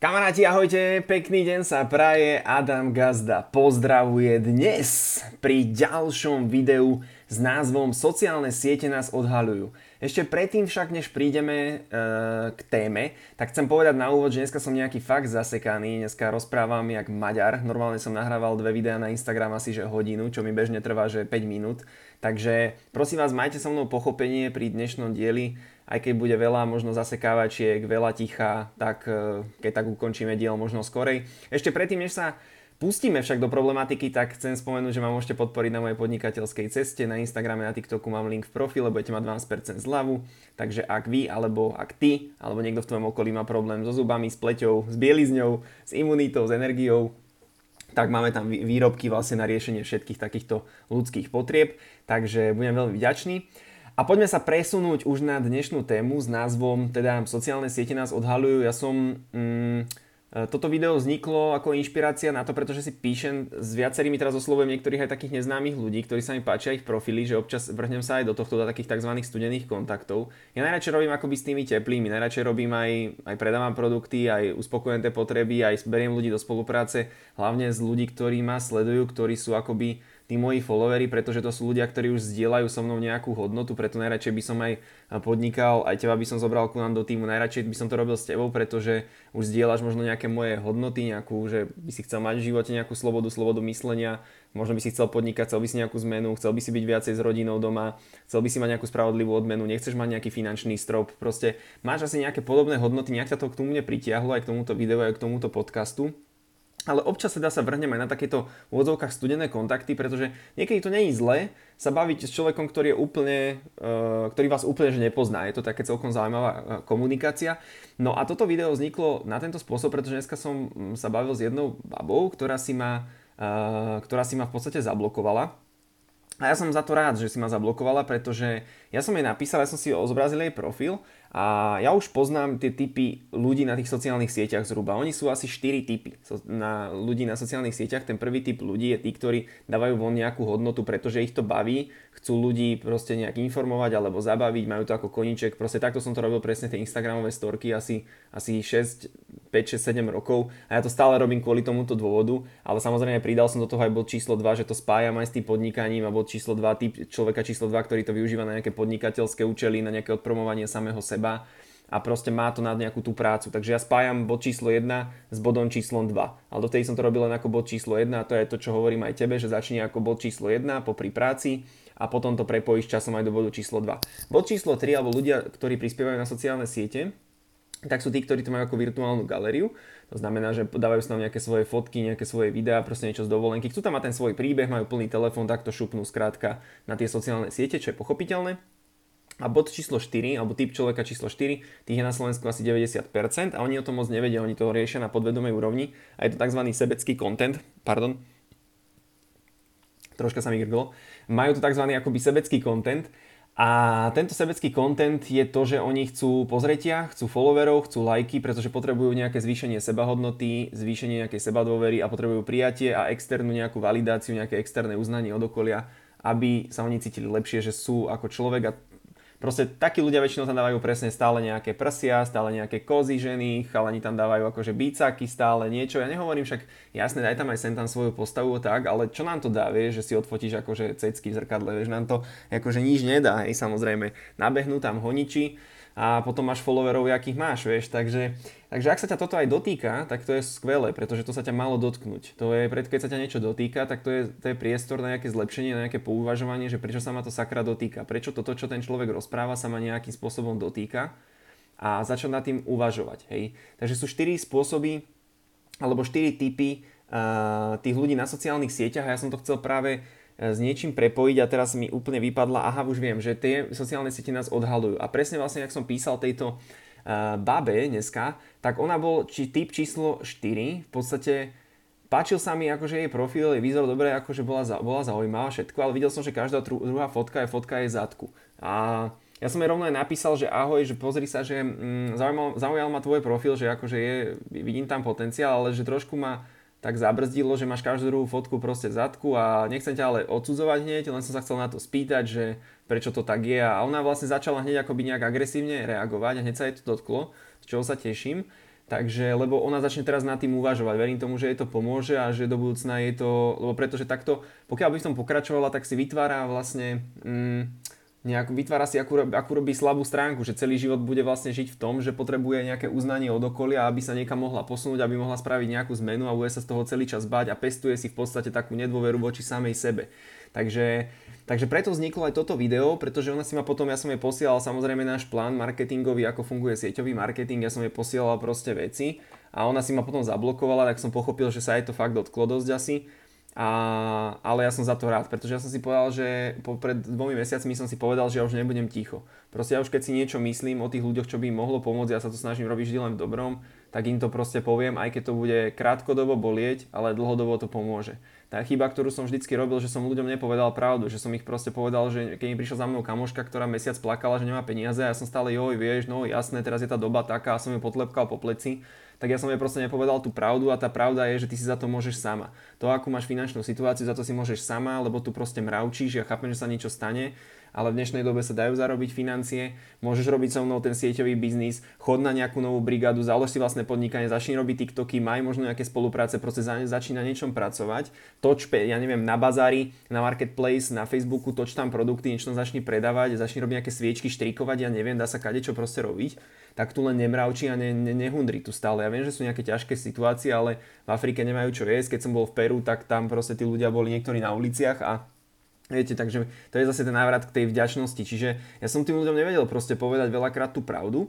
Kamaráti, ahojte, pekný deň sa praje, Adam Gazda pozdravuje dnes pri ďalšom videu s názvom Sociálne siete nás odhalujú. Ešte predtým však, než prídeme e, k téme, tak chcem povedať na úvod, že dneska som nejaký fakt zasekaný, dneska rozprávam jak Maďar, normálne som nahrával dve videá na Instagram asi že hodinu, čo mi bežne trvá že 5 minút, takže prosím vás, majte so mnou pochopenie pri dnešnom dieli, aj keď bude veľa možno zasekávačiek, veľa ticha, tak e, keď tak ukončíme diel možno skorej. Ešte predtým, než sa pustíme však do problematiky, tak chcem spomenúť, že ma môžete podporiť na mojej podnikateľskej ceste. Na Instagrame, na TikToku mám link v profile, budete mať 12% zľavu. Takže ak vy, alebo ak ty, alebo niekto v tvojom okolí má problém so zubami, s pleťou, s bielizňou, s imunitou, s energiou, tak máme tam výrobky vlastne na riešenie všetkých takýchto ľudských potrieb. Takže budem veľmi vďačný. A poďme sa presunúť už na dnešnú tému s názvom, teda sociálne siete nás odhalujú. Ja som... Mm, toto video vzniklo ako inšpirácia na to, pretože si píšem s viacerými, teraz oslovujem niektorých aj takých neznámych ľudí, ktorí sa mi páčia ich profily, že občas vrhnem sa aj do tohto, do takých tzv. studených kontaktov. Ja najradšej robím akoby s tými teplými, najradšej robím aj, aj predávam produkty, aj uspokojujem tie potreby, aj beriem ľudí do spolupráce, hlavne s ľudí, ktorí ma sledujú, ktorí sú akoby tí moji followery, pretože to sú ľudia, ktorí už zdieľajú so mnou nejakú hodnotu, preto najradšej by som aj podnikal, aj teba by som zobral ku nám do týmu, najradšej by som to robil s tebou, pretože už zdieľaš možno nejaké moje hodnoty, nejakú, že by si chcel mať v živote nejakú slobodu, slobodu myslenia, možno by si chcel podnikať, chcel by si nejakú zmenu, chcel by si byť viacej s rodinou doma, chcel by si mať nejakú spravodlivú odmenu, nechceš mať nejaký finančný strop, proste máš asi nejaké podobné hodnoty, nejak ťa to k tomu pritiahlo aj k tomuto videu, aj k tomuto podcastu ale občas teda sa vrhneme aj na takéto v odzovkách studené kontakty, pretože niekedy to nie je zle sa baviť s človekom, ktorý je úplne, uh, ktorý vás úplne že nepozná. Je to také celkom zaujímavá uh, komunikácia. No a toto video vzniklo na tento spôsob, pretože dneska som mm, sa bavil s jednou babou, ktorá si ma, uh, ktorá si ma v podstate zablokovala. A ja som za to rád, že si ma zablokovala, pretože ja som jej napísal, ja som si zobrazil jej profil a ja už poznám tie typy ľudí na tých sociálnych sieťach zhruba. Oni sú asi 4 typy na ľudí na sociálnych sieťach. Ten prvý typ ľudí je tí, ktorí dávajú von nejakú hodnotu, pretože ich to baví, chcú ľudí proste nejak informovať alebo zabaviť, majú to ako koniček. Proste takto som to robil presne tie Instagramové storky asi, asi 6, 5, 6, 7 rokov a ja to stále robím kvôli tomuto dôvodu, ale samozrejme pridal som do toho aj bod číslo 2, že to spájam aj s tým podnikaním a bod číslo 2, typ človeka číslo 2, ktorý to využíva na nejaké podnikateľské účely, na nejaké odpromovanie samého seba seba a proste má to na nejakú tú prácu. Takže ja spájam bod číslo 1 s bodom číslom 2. Ale dotedy som to robil len ako bod číslo 1 a to je to, čo hovorím aj tebe, že začne ako bod číslo 1 popri práci a potom to prepojíš časom aj do bodu číslo 2. Bod číslo 3 alebo ľudia, ktorí prispievajú na sociálne siete, tak sú tí, ktorí to majú ako virtuálnu galériu. To znamená, že dávajú tam nejaké svoje fotky, nejaké svoje videá, proste niečo z dovolenky. Chcú tam mať ten svoj príbeh, majú plný telefón, tak to šupnú skrátka na tie sociálne siete, čo je pochopiteľné. A bod číslo 4, alebo typ človeka číslo 4, tých je na Slovensku asi 90% a oni o tom moc nevedia, oni to riešia na podvedomej úrovni a je to tzv. sebecký content, pardon, troška sa mi grglo, majú to tzv. akoby sebecký content a tento sebecký content je to, že oni chcú pozretia, chcú followerov, chcú lajky, pretože potrebujú nejaké zvýšenie sebahodnoty, zvýšenie nejakej sebadôvery a potrebujú prijatie a externú nejakú validáciu, nejaké externé uznanie od okolia, aby sa oni cítili lepšie, že sú ako človek a Proste takí ľudia väčšinou tam dávajú presne stále nejaké prsia, stále nejaké kozy ženy, chalani tam dávajú akože bícaky stále niečo. Ja nehovorím však, jasne, daj tam aj sem tam svoju postavu tak, ale čo nám to dá, vieš, že si odfotíš akože cecky v zrkadle, vieš, nám to akože nič nedá, hej, samozrejme. Nabehnú tam honiči, a potom máš followerov, akých máš, vieš, takže, takže ak sa ťa toto aj dotýka, tak to je skvelé, pretože to sa ťa malo dotknúť. To je, keď sa ťa niečo dotýka, tak to je, to je priestor na nejaké zlepšenie, na nejaké pouvažovanie, že prečo sa ma to sakra dotýka, prečo toto, čo ten človek rozpráva, sa ma nejakým spôsobom dotýka a začať nad tým uvažovať, hej. Takže sú 4 spôsoby, alebo 4 typy uh, tých ľudí na sociálnych sieťach a ja som to chcel práve s niečím prepojiť a teraz mi úplne vypadla, aha, už viem, že tie sociálne siete nás odhalujú. A presne vlastne, ak som písal tejto uh, babe dneska, tak ona bol či typ číslo 4, v podstate páčil sa mi akože jej profil, jej výzor dobre, akože bola, za, bola zaujímavá všetko, ale videl som, že každá druhá fotka je fotka jej zadku. A ja som jej rovno aj napísal, že ahoj, že pozri sa, že mm, zaujímal, zaujal ma tvoj profil, že akože je, vidím tam potenciál, ale že trošku ma tak zabrzdilo, že máš každú druhú fotku proste v zadku a nechcem ťa ale odsudzovať hneď, len som sa chcel na to spýtať, že prečo to tak je a ona vlastne začala hneď akoby nejak agresívne reagovať a hneď sa jej to dotklo, z čoho sa teším. Takže, lebo ona začne teraz nad tým uvažovať. Verím tomu, že jej to pomôže a že do budúcna je to, lebo pretože takto, pokiaľ by v tom pokračovala, tak si vytvára vlastne, mm, nejak, vytvára si akú, akú robí slabú stránku, že celý život bude vlastne žiť v tom, že potrebuje nejaké uznanie od okolia, aby sa niekam mohla posunúť, aby mohla spraviť nejakú zmenu a bude sa z toho celý čas bať a pestuje si v podstate takú nedôveru voči samej sebe. Takže, takže preto vzniklo aj toto video, pretože ona si ma potom, ja som jej posielal samozrejme náš plán marketingový, ako funguje sieťový marketing, ja som jej posielal proste veci a ona si ma potom zablokovala, tak som pochopil, že sa jej to fakt dotklo dosť asi. A, ale ja som za to rád, pretože ja som si povedal, že po, pred dvomi mesiacmi som si povedal, že ja už nebudem ticho. Proste ja už keď si niečo myslím o tých ľuďoch, čo by im mohlo pomôcť, ja sa to snažím robiť vždy len v dobrom, tak im to proste poviem, aj keď to bude krátkodobo bolieť, ale dlhodobo to pomôže. Tá chyba, ktorú som vždycky robil, že som ľuďom nepovedal pravdu, že som ich proste povedal, že keď mi prišla za mnou kamoška, ktorá mesiac plakala, že nemá peniaze a ja som stále joj, vieš, no jasné, teraz je tá doba taká a som ju potlepkal po pleci, tak ja som jej proste nepovedal tú pravdu a tá pravda je, že ty si za to môžeš sama. To, akú máš finančnú situáciu, za to si môžeš sama, lebo tu proste mravčíš, ja chápem, že sa niečo stane, ale v dnešnej dobe sa dajú zarobiť financie, môžeš robiť so mnou ten sieťový biznis, chod na nejakú novú brigádu, založ si vlastné podnikanie, začni robiť TikToky, maj možno nejaké spolupráce, proste začni na niečom pracovať, toč, ja neviem, na bazári, na marketplace, na Facebooku, toč tam produkty, niečo začni predávať, začni robiť nejaké sviečky, štrikovať, ja neviem, dá sa kade čo proste robiť, tak tu len nemravči a ne, ne, nehundri tu stále. Ja viem, že sú nejaké ťažké situácie, ale v Afrike nemajú čo jesť. Keď som bol v Peru, tak tam proste tí ľudia boli niektorí na uliciach a Viete, takže to je zase ten návrat k tej vďačnosti. Čiže ja som tým ľuďom nevedel proste povedať veľakrát tú pravdu.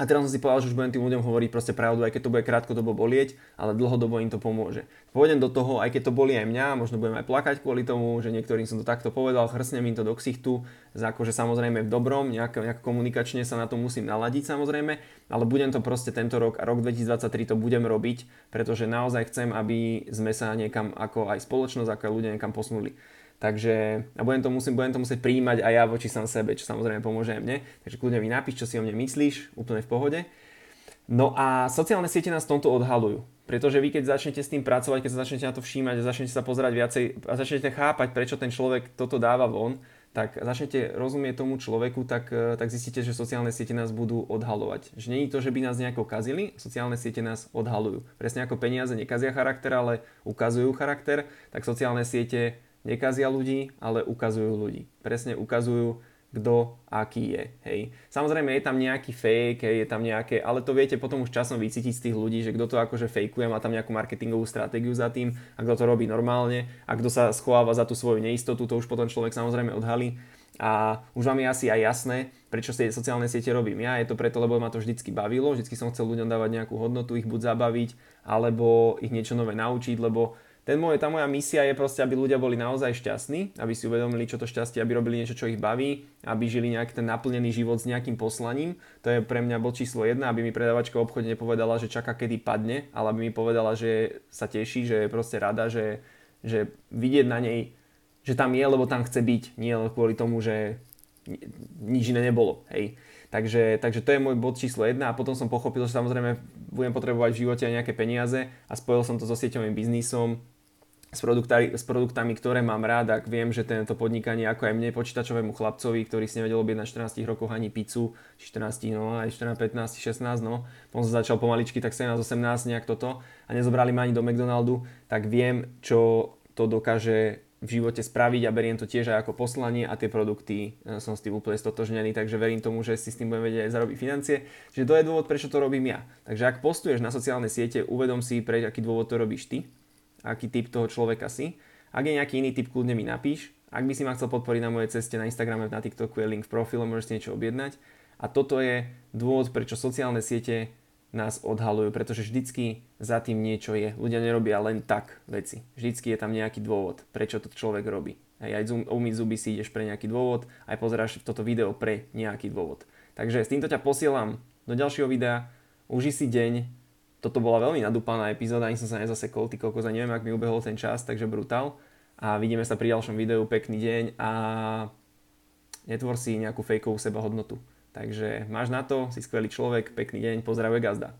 A teraz som si povedal, že už budem tým ľuďom hovoriť proste pravdu, aj keď to bude krátkodobo bolieť, ale dlhodobo im to pomôže. Pôjdem do toho, aj keď to boli aj mňa, možno budem aj plakať kvôli tomu, že niektorým som to takto povedal, chrsnem im to do ksichtu, akože samozrejme v dobrom, nejak, nejak komunikačne sa na to musím naladiť samozrejme, ale budem to proste tento rok a rok 2023 to budem robiť, pretože naozaj chcem, aby sme sa niekam ako aj spoločnosť, ako aj ľudia niekam posunuli. Takže a budem to, musím, budem to musieť príjmať aj ja voči sám sebe, čo samozrejme pomôže aj mne. Takže kľudne mi napíš, čo si o mne myslíš, úplne v pohode. No a sociálne siete nás tomto odhalujú. Pretože vy keď začnete s tým pracovať, keď sa začnete na to všímať a začnete sa pozerať viacej a začnete chápať, prečo ten človek toto dáva von, tak začnete rozumieť tomu človeku, tak, e, tak zistíte, že sociálne siete nás budú odhalovať. Že je to, že by nás nejako kazili, sociálne siete nás odhalujú. Presne ako peniaze nekazia charakter, ale ukazujú charakter, tak sociálne siete nekazia ľudí, ale ukazujú ľudí. Presne ukazujú, kto aký je. Hej. Samozrejme je tam nejaký fake, hej, je tam nejaké, ale to viete potom už časom vycítiť z tých ľudí, že kto to akože fejkuje, má tam nejakú marketingovú stratégiu za tým a kto to robí normálne a kto sa schováva za tú svoju neistotu, to už potom človek samozrejme odhalí. A už vám je asi aj jasné, prečo si sociálne siete robím ja. Je to preto, lebo ma to vždycky bavilo, vždycky som chcel ľuďom dávať nejakú hodnotu, ich buď zabaviť, alebo ich niečo nové naučiť, lebo ten môj, tá moja misia je proste, aby ľudia boli naozaj šťastní, aby si uvedomili, čo to šťastie, aby robili niečo, čo ich baví, aby žili nejaký ten naplnený život s nejakým poslaním. To je pre mňa bod číslo jedna, aby mi predavačka obchode nepovedala, že čaká, kedy padne, ale aby mi povedala, že sa teší, že je proste rada, že, že vidieť na nej, že tam je, lebo tam chce byť, nie len kvôli tomu, že nič iné nebolo. Hej. Takže, takže to je môj bod číslo jedna a potom som pochopil, že samozrejme budem potrebovať v živote aj nejaké peniaze a spojil som to so sieťovým biznisom, s, s produktami, ktoré mám rád, ak viem, že tento podnikanie, ako aj mne, počítačovému chlapcovi, ktorý si nevedel objednať 14 rokoch ani pizzu, či 14, no aj 14, 15, 16, no, potom som začal pomaličky, tak 17, 18, nejak toto a nezobrali ma ani do McDonaldu, tak viem, čo to dokáže v živote spraviť a beriem to tiež aj ako poslanie a tie produkty e, som s tým úplne stotožnený, takže verím tomu, že si s tým budem vedieť aj zarobiť financie. Čiže to je dôvod, prečo to robím ja. Takže ak postuješ na sociálne siete, uvedom si, pre aký dôvod to robíš ty aký typ toho človeka si. Ak je nejaký iný typ, kľudne mi napíš. Ak by si ma chcel podporiť na mojej ceste na Instagrame, na TikToku je link v profile, môžeš si niečo objednať. A toto je dôvod, prečo sociálne siete nás odhalujú, pretože vždycky za tým niečo je. Ľudia nerobia len tak veci. Vždycky je tam nejaký dôvod, prečo to človek robí. Aj umyť zuby si ideš pre nejaký dôvod, aj pozeráš toto video pre nejaký dôvod. Takže s týmto ťa posielam do ďalšieho videa. Uži si deň, toto bola veľmi nadúpaná epizóda, ani som sa nezasekol, ty kokos, neviem, ak mi ubehol ten čas, takže brutál. A vidíme sa pri ďalšom videu, pekný deň a netvor si nejakú fejkovú seba hodnotu. Takže máš na to, si skvelý človek, pekný deň, pozdravuje gazda.